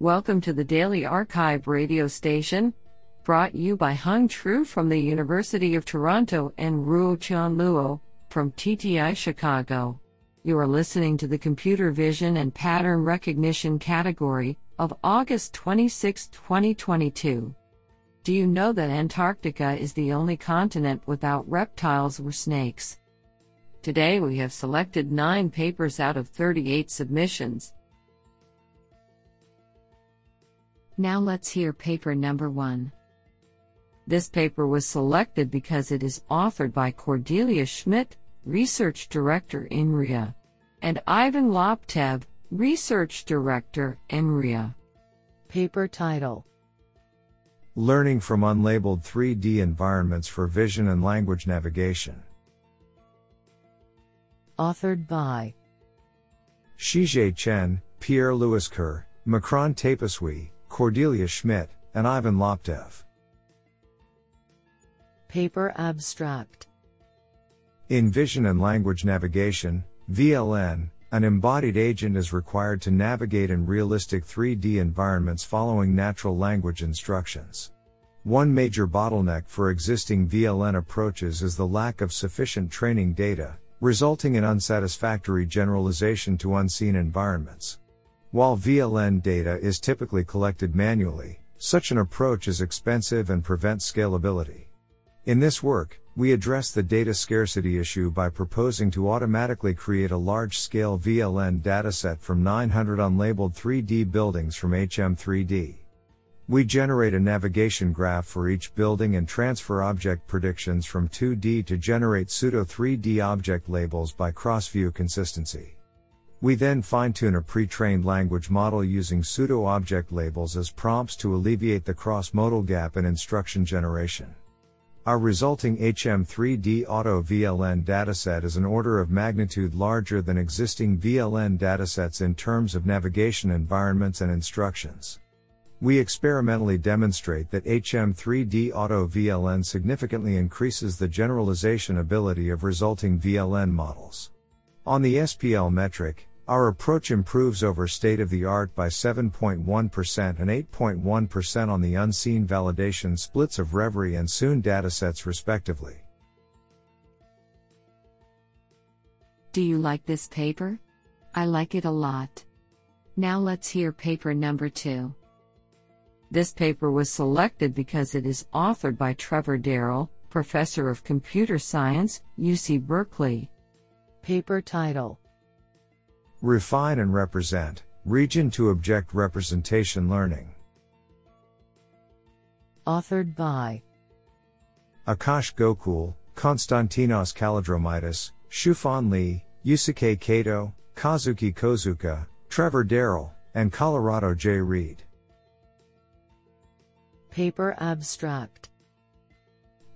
Welcome to the Daily arXiv radio station, brought you by Hung Tru from the University of Toronto and Ruo Chan Luo from TTI Chicago. You are listening to the Computer Vision and Pattern Recognition category of August 26, 2022. Do you know that Antarctica is the only continent without reptiles or snakes? Today we have selected 9 papers out of 38 submissions. Now let's hear paper number 1. This paper was selected because it is authored by Cordelia Schmid, Research Director INRIA, and Ivan Laptev, Research Director INRIA. Paper title Learning from Unlabeled 3D Environments for Vision and Language Navigation. Authored by Shijie Chen, Pierre Louis Kerr, Makarand Tapaswi, Cordelia Schmid, and Ivan Laptev. Paper Abstract In Vision and Language Navigation, VLN, an embodied agent is required to navigate in realistic 3D environments following natural language instructions. One major bottleneck for existing VLN approaches is the lack of sufficient training data, resulting in unsatisfactory generalization to unseen environments. While VLN data is typically collected manually, such an approach is expensive and prevents scalability. In this work, we address the data scarcity issue by proposing to automatically create a large scale VLN dataset from 900 unlabeled 3D buildings from HM3D. We generate a navigation graph for each building and transfer object predictions from 2D to generate pseudo 3D object labels by cross view consistency. We then fine tune a pre trained language model using pseudo object labels as prompts to alleviate the cross modal gap in instruction generation. Our resulting HM3D Auto VLN dataset is an order of magnitude larger than existing VLN datasets in terms of navigation environments and instructions. We experimentally demonstrate that HM3D Auto VLN significantly increases the generalization ability of resulting VLN models. On the SPL metric, our approach improves over state of the art by 7.1% and 8.1% on the unseen validation splits of Reverie and Soon datasets respectively. Do you like this paper? I like it a lot. Now let's hear paper number 2. This paper was selected because it is authored by Trevor Darrell, Professor of Computer Science, UC Berkeley. Paper title Refine and represent, region to object representation learning. Authored by Akash Gokul, Konstantinos Kallidromitis, Shufan Li, Yusuke Kato, Kazuki Kozuka, Trevor Darrell, and Colorado J. Reed. Paper Abstract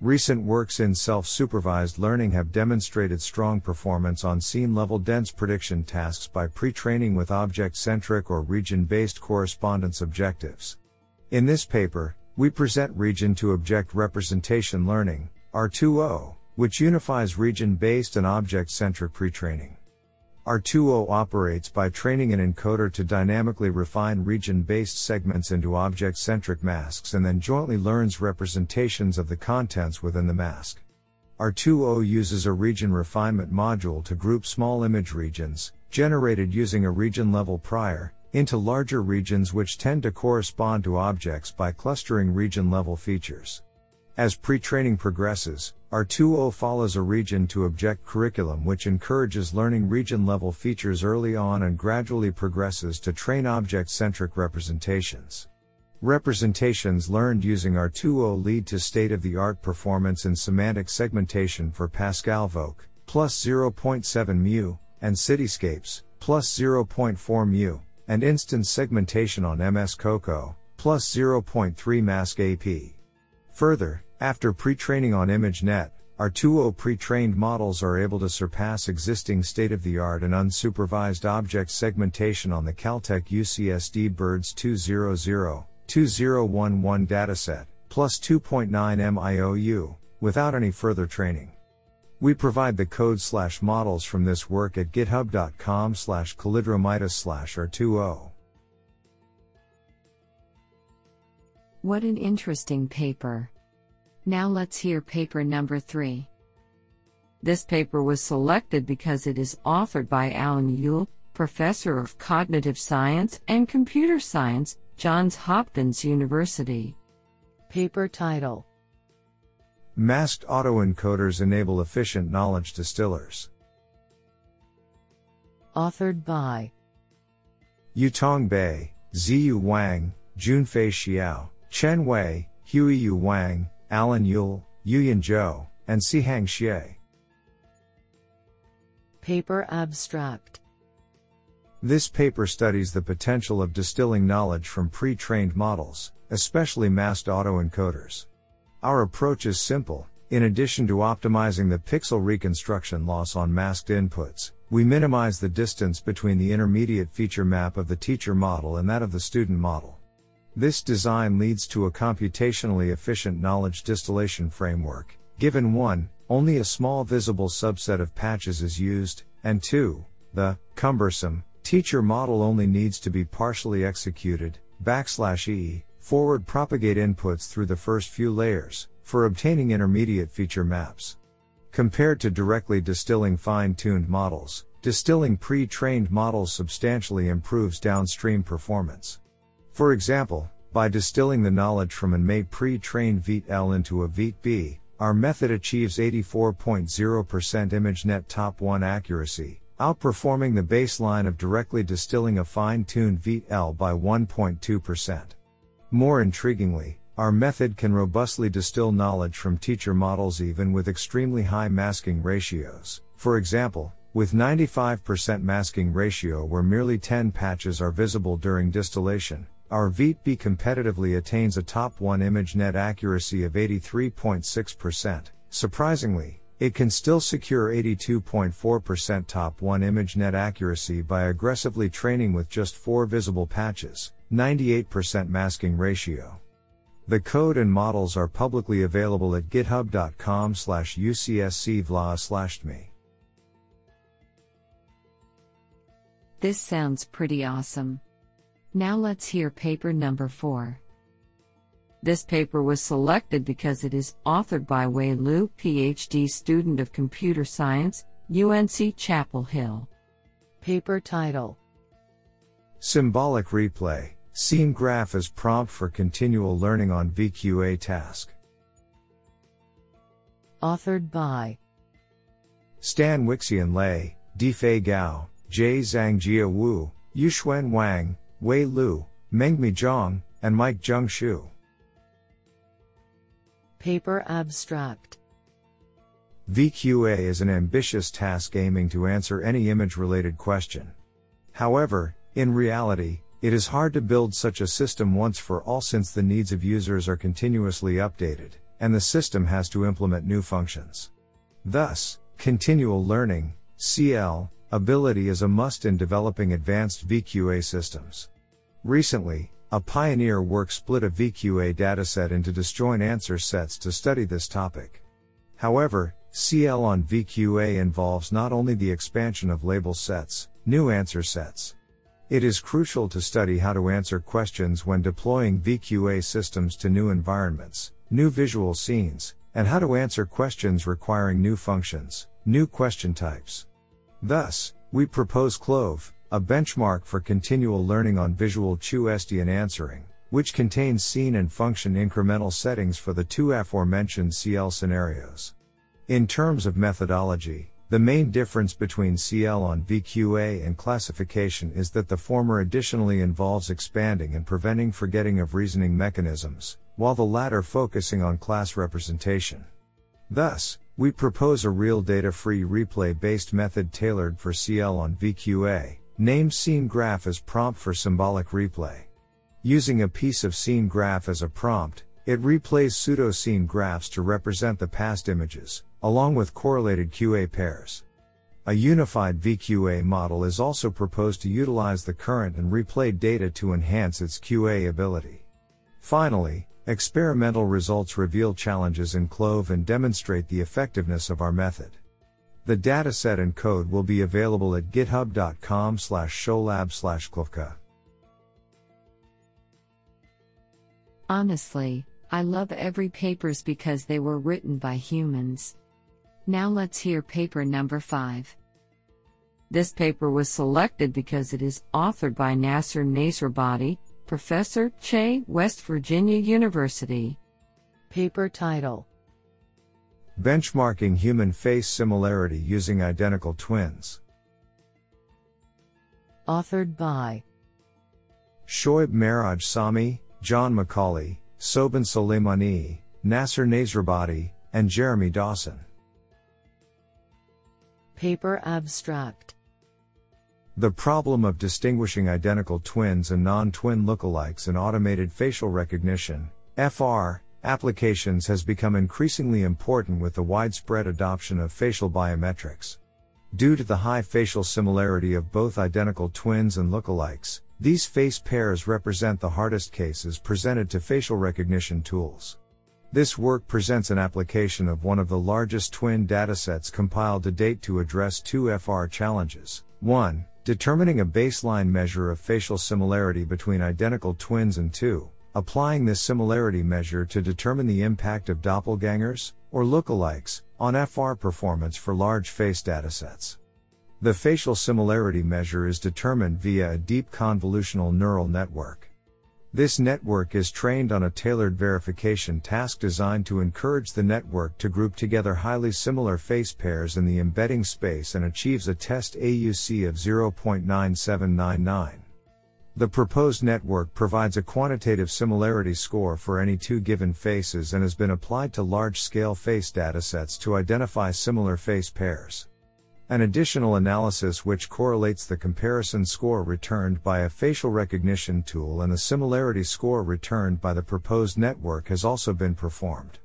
Recent works in self supervised learning have demonstrated strong performance on scene level dense prediction tasks by pre training with object centric or region based correspondence objectives. In this paper, we present region to object representation learning, R2O, which unifies region based and object centric pre training. R2O operates by training an encoder to dynamically refine region based segments into object centric masks and then jointly learns representations of the contents within the mask. R2O uses a region refinement module to group small image regions, generated using a region level prior, into larger regions which tend to correspond to objects by clustering region level features. As pre-training progresses, R2O follows a region to object curriculum which encourages learning region level features early on and gradually progresses to train object centric representations. Representations learned using R2O lead to state of the art performance in semantic segmentation for Pascal Voc, plus 0.7 mu, and cityscapes, plus 0.4 mu, and instance segmentation on MS Coco, plus 0.3 mask AP. Further, after pre-training on ImageNet, R2O pre-trained models are able to surpass existing state-of-the-art and unsupervised object segmentation on the Caltech UCSD BIRDS 200-2011 dataset, plus 2.9 MIOU, without any further training. We provide the code slash models from this work at github.com slash kalidromitis slash R2O. What an interesting paper. Now let's hear paper number 3. This paper was selected because it is authored by Alan Yuille, Professor of Cognitive Science and Computer Science, Johns Hopkins University. Paper title Masked autoencoders enable efficient knowledge distillers. Authored by Yutong Bai, Ziyu Wang, Junfei Xiao, Chen Wei, Huiyu Wang, Alan Yuille, Yuyin Zhou, and Cihang Xie. Paper Abstract This paper studies the potential of distilling knowledge from pre trained models, especially masked autoencoders. Our approach is simple. In addition to optimizing the pixel reconstruction loss on masked inputs, we minimize the distance between the intermediate feature map of the teacher model and that of the student model. This design leads to a computationally efficient knowledge distillation framework. Given 1, only a small visible subset of patches is used, and 2, the cumbersome teacher model only needs to be partially executed, backslash e, forward propagate inputs through the first few layers, for obtaining intermediate feature maps. Compared to directly distilling fine tuned models, distilling pre trained models substantially improves downstream performance. For example, by distilling the knowledge from an MA pre trained ViT L into a ViT B, our method achieves 84.0% ImageNet top 1 accuracy, outperforming the baseline of directly distilling a fine tuned ViT L by 1.2%. More intriguingly, our method can robustly distill knowledge from teacher models even with extremely high masking ratios. For example, with 95% masking ratio where merely 10 patches are visible during distillation, our ViT-B competitively attains a top 1 image net accuracy of 83.6%. Surprisingly, it can still secure 82.4% top 1 image net accuracy by aggressively training with just 4 visible patches. 98% masking ratio. The code and models are publicly available at github.com slash ucscvla slash me. This sounds pretty awesome. Now let's hear paper number 4. This paper was selected because it is authored by Wei Lu, PhD student of computer science, UNC Chapel Hill. Paper title Symbolic Replay Scene graph as prompt for continual learning on VQA task. Authored by Stan Weixian Lei, Difei Gao, Jie Zhangjia Wu, Yuxuan Wang, Wei Lu, Mengmi Zhang, and Mike Zheng Xu. Paper Abstract VQA is an ambitious task aiming to answer any image related question. However, in reality, it is hard to build such a system once for all since the needs of users are continuously updated, and the system has to implement new functions. Thus, continual learning, CL, ability is a must in developing advanced VQA systems. Recently, a pioneer work split a VQA dataset into disjoint answer sets to study this topic. However, CL on VQA involves not only the expansion of label sets, new answer sets, it is crucial to study how to answer questions when deploying VQA systems to new environments, new visual scenes, and how to answer questions requiring new functions, new question types. Thus, we propose CLOVE, a benchmark for continual learning on visual question answering, which contains scene and function incremental settings for the two aforementioned CL scenarios. In terms of methodology, the main difference between CL on VQA and classification is that the former additionally involves expanding and preventing forgetting of reasoning mechanisms, while the latter focusing on class representation. Thus, we propose a real data free replay based method tailored for CL on VQA, named scene graph as prompt for symbolic replay. Using a piece of scene graph as a prompt, it replays pseudo scene graphs to represent the past images, along with correlated QA pairs. A unified VQA model is also proposed to utilize the current and replayed data to enhance its QA ability. Finally, experimental results reveal challenges in Clove and demonstrate the effectiveness of our method. The dataset and code will be available at github.com slash sholab slash Honestly, I love every papers because they were written by humans. Now let's hear paper number 5. This paper was selected because it is authored by Nasser Nasrabadi, Professor, Che, West Virginia University. Paper title Benchmarking Human Face Similarity Using Identical Twins. Authored by Shoaib Meraj Sami, John Macaulay, Sobhan Soleymani, Nasser Nasrabadi, and Jeremy Dawson. Paper Abstract The problem of distinguishing identical twins and non twin lookalikes in automated facial recognition, FR, applications has become increasingly important with the widespread adoption of facial biometrics. Due to the high facial similarity of both identical twins and lookalikes, these face pairs represent the hardest cases presented to facial recognition tools. This work presents an application of one of the largest twin datasets compiled to date to address two FR challenges. 1. Determining a baseline measure of facial similarity between identical twins and 2. Applying this similarity measure to determine the impact of doppelgangers, or lookalikes, on FR performance for large face datasets. The facial similarity measure is determined via a deep convolutional neural network. This network is trained on a tailored verification task designed to encourage the network to group together highly similar face pairs in the embedding space and achieves a test AUC of 0.9799. The proposed network provides a quantitative similarity score for any two given faces and has been applied to large scale face datasets to identify similar face pairs. An additional analysis which correlates the comparison score returned by a facial recognition tool and the similarity score returned by the proposed network has also been performed.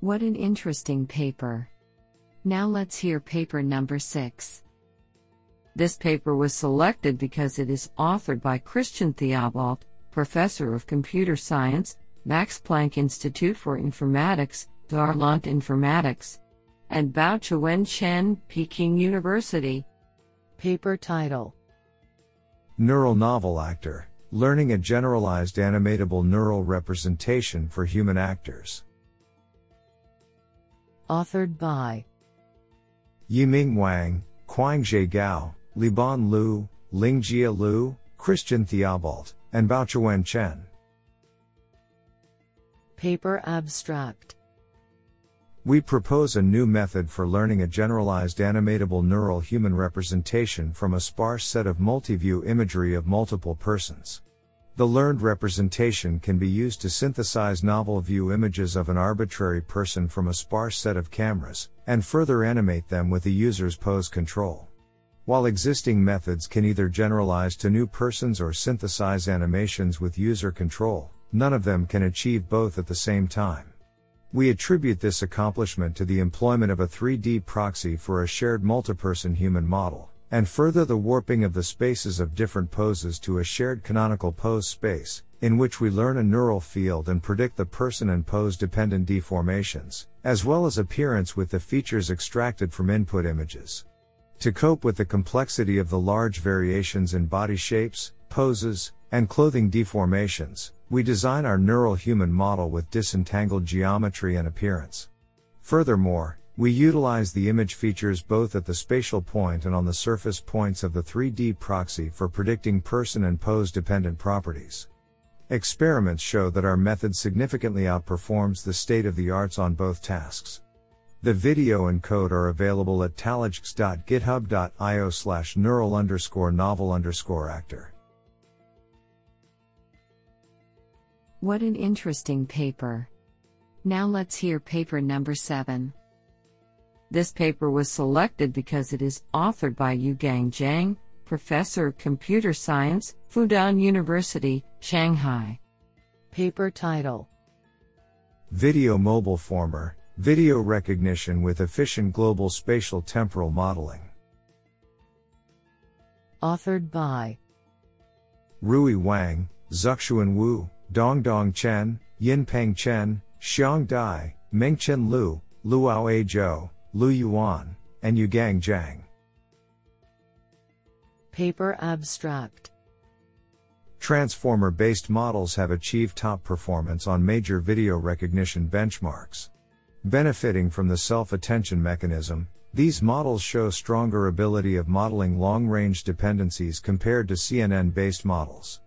What an interesting paper. Now let's hear paper number 6. This paper was selected because it is authored by Christian Theobalt, Professor of Computer Science, Max Planck Institute for Informatics, Darlant Informatics, and Baoquan Chen, Peking University. Paper title Neural Novel Actor Learning a Generalized Animatable Neural Representation for Human Actors. Authored by Yiming Wang, Kuangjie Gao, Libin Liu, Lingjie Liu, Christian Theobalt, and Baoquan Chen. Paper Abstract We propose a new method for learning a generalized animatable neural human representation from a sparse set of multi-view imagery of multiple persons. The learned representation can be used to synthesize novel view images of an arbitrary person from a sparse set of cameras, and further animate them with the user's pose control. While existing methods can either generalize to new persons or synthesize animations with user control, none of them can achieve both at the same time. We attribute this accomplishment to the employment of a 3D proxy for a shared multiperson human model, and further the warping of the spaces of different poses to a shared canonical pose space, in which we learn a neural field and predict the person and pose dependent deformations, as well as appearance with the features extracted from input images. To cope with the complexity of the large variations in body shapes, poses, and clothing deformations, we design our neural human model with disentangled geometry and appearance. Furthermore, we utilize the image features both at the spatial point and on the surface points of the 3D proxy for predicting person and pose dependent properties. Experiments show that our method significantly outperforms the state of the arts on both tasks. The video and code are available at talajx.github.io slash neural underscore novel underscore actor. What an interesting paper. Now let's hear paper number 7. This paper was selected because it is authored by Yugang Zhang, Professor of Computer Science, Fudan University, Shanghai. Paper title Video Mobile Former Video recognition with efficient global spatial temporal modeling. Authored by Rui Wang, Zuxuan Wu, Dongdong Chen, Yinpeng Chen, Xiang Dai, Mengchen Luao A Zhou, Lu Yuan, and Yugang Zhang. Paper Abstract Transformer based models have achieved top performance on major video recognition benchmarks. Benefiting from the self attention mechanism, these models show stronger ability of modeling long range dependencies compared to CNN based models.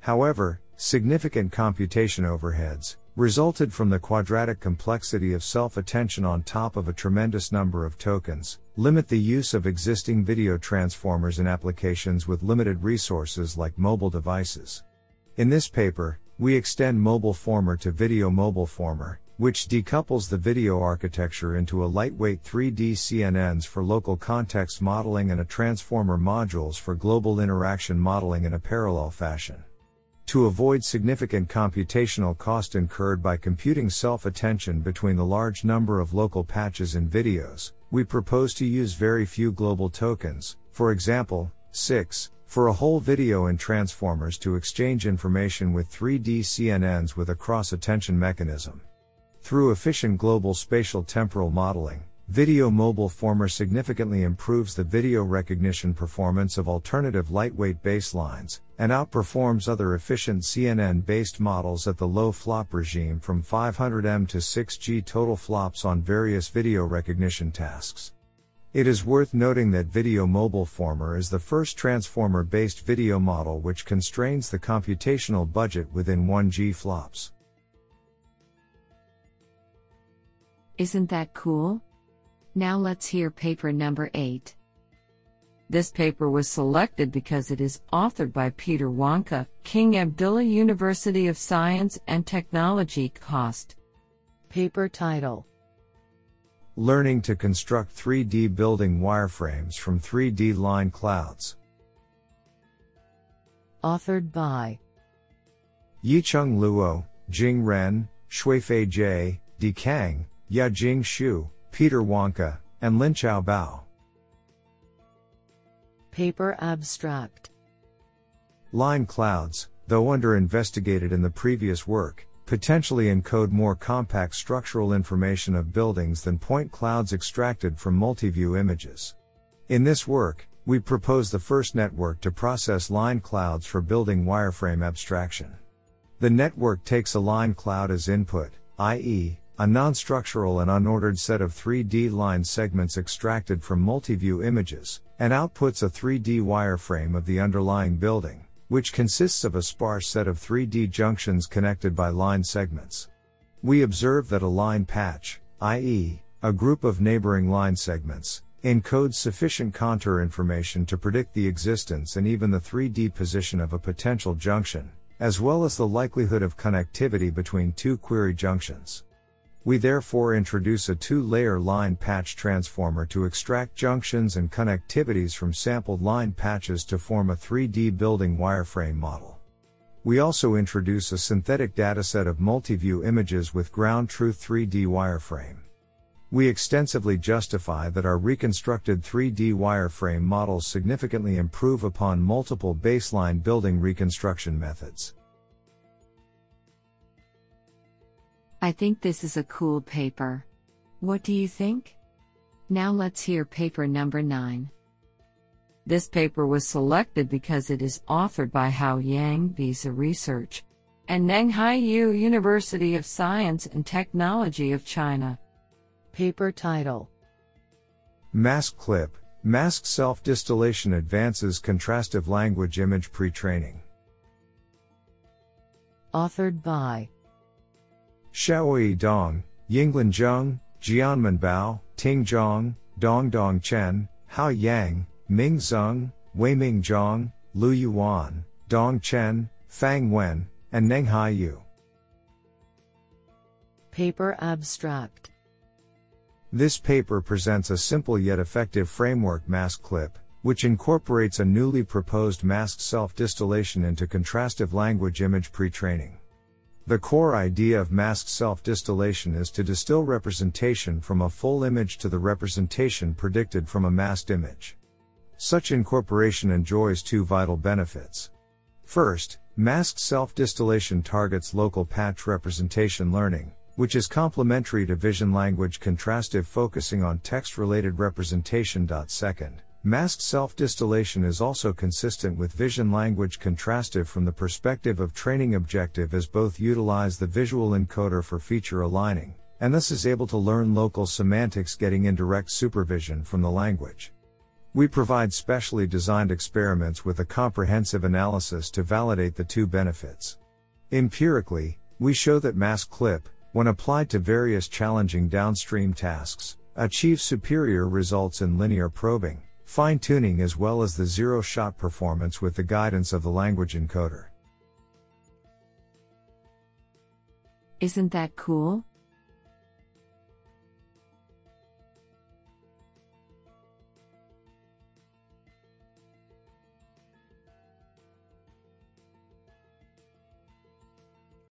However, significant computation overheads, resulted from the quadratic complexity of self attention on top of a tremendous number of tokens, limit the use of existing video transformers in applications with limited resources like mobile devices. In this paper, we extend mobile former to video mobile former, which decouples the video architecture into a lightweight 3D CNNs for local context modeling and a transformer modules for global interaction modeling in a parallel fashion. To avoid significant computational cost incurred by computing self attention between the large number of local patches in videos, we propose to use very few global tokens, for example, 6, for a whole video in transformers to exchange information with 3D CNNs with a cross attention mechanism. Through efficient global spatial temporal modeling, Video Mobile Former significantly improves the video recognition performance of alternative lightweight baselines, and outperforms other efficient CNN based models at the low flop regime from 500M to 6G total flops on various video recognition tasks. It is worth noting that Video Mobile Former is the first transformer based video model which constrains the computational budget within 1G flops. Isn't that cool? Now let's hear paper number 8. This paper was selected because it is authored by Peter Wonka, King Abdullah University of Science and Technology KAUST. Paper title Learning to construct 3D building wireframes from 3D line clouds. Authored by Yicheng Luo, Jing Ren, Shuifei Jie, Di Kang, Yajing Xu, Peter Wonka, and Linqiao Bao. Paper Abstract Line clouds, though under investigated in the previous work, potentially encode more compact structural information of buildings than point clouds extracted from multi-view images. In this work, we propose the first network to process line clouds for building wireframe abstraction. The network takes a line cloud as input, i.e., a non-structural and unordered set of 3D line segments extracted from multi-view images, and outputs a 3D wireframe of the underlying building, which consists of a sparse set of 3D junctions connected by line segments. We observe that a line patch, i.e., a group of neighboring line segments, encodes sufficient contour information to predict the existence and even the 3D position of a potential junction, as well as the likelihood of connectivity between two query junctions. We therefore introduce a two-layer line patch transformer to extract junctions and connectivities from sampled line patches to form a 3D building wireframe model. We also introduce a synthetic dataset of multi-view images with ground truth 3D wireframe. We extensively justify that our reconstructed 3D wireframe models significantly improve upon multiple baseline building reconstruction methods. I think this is a cool paper. What do you think? Now let's hear paper number 9. This paper was selected because it is authored by Hao Yang Visa Research and Nanghai University of Science and Technology of China. Paper title Mask Clip Mask Self Distillation Advances Contrastive Language Image Pre Training. Authored by Xiaoyi Dong, Yinglin Zheng, Jianmin Bao, Ting Zhang, Dong Dong Chen, Hao Yang, Ming Zheng, Weiming Zhang, Lu Yuan, Dong Chen, Fang Wen, and Nenghai Yu. Paper Abstract This paper presents a simple yet effective framework mask clip, which incorporates a newly proposed mask self distillation into contrastive language image pre training. The core idea of masked self-distillation is to distill representation from a full image to the representation predicted from a masked image. Such incorporation enjoys two vital benefits. First, masked self-distillation targets local patch representation learning, which is complementary to vision language contrastive focusing on text-related representation. Second, Mask self distillation is also consistent with vision language contrastive from the perspective of training objective as both utilize the visual encoder for feature aligning, and thus is able to learn local semantics getting indirect supervision from the language. We provide specially designed experiments with a comprehensive analysis to validate the two benefits. Empirically, we show that mask clip, when applied to various challenging downstream tasks, achieves superior results in linear probing, fine tuning as well as the zero shot performance with the guidance of the language encoder. Isn't that cool?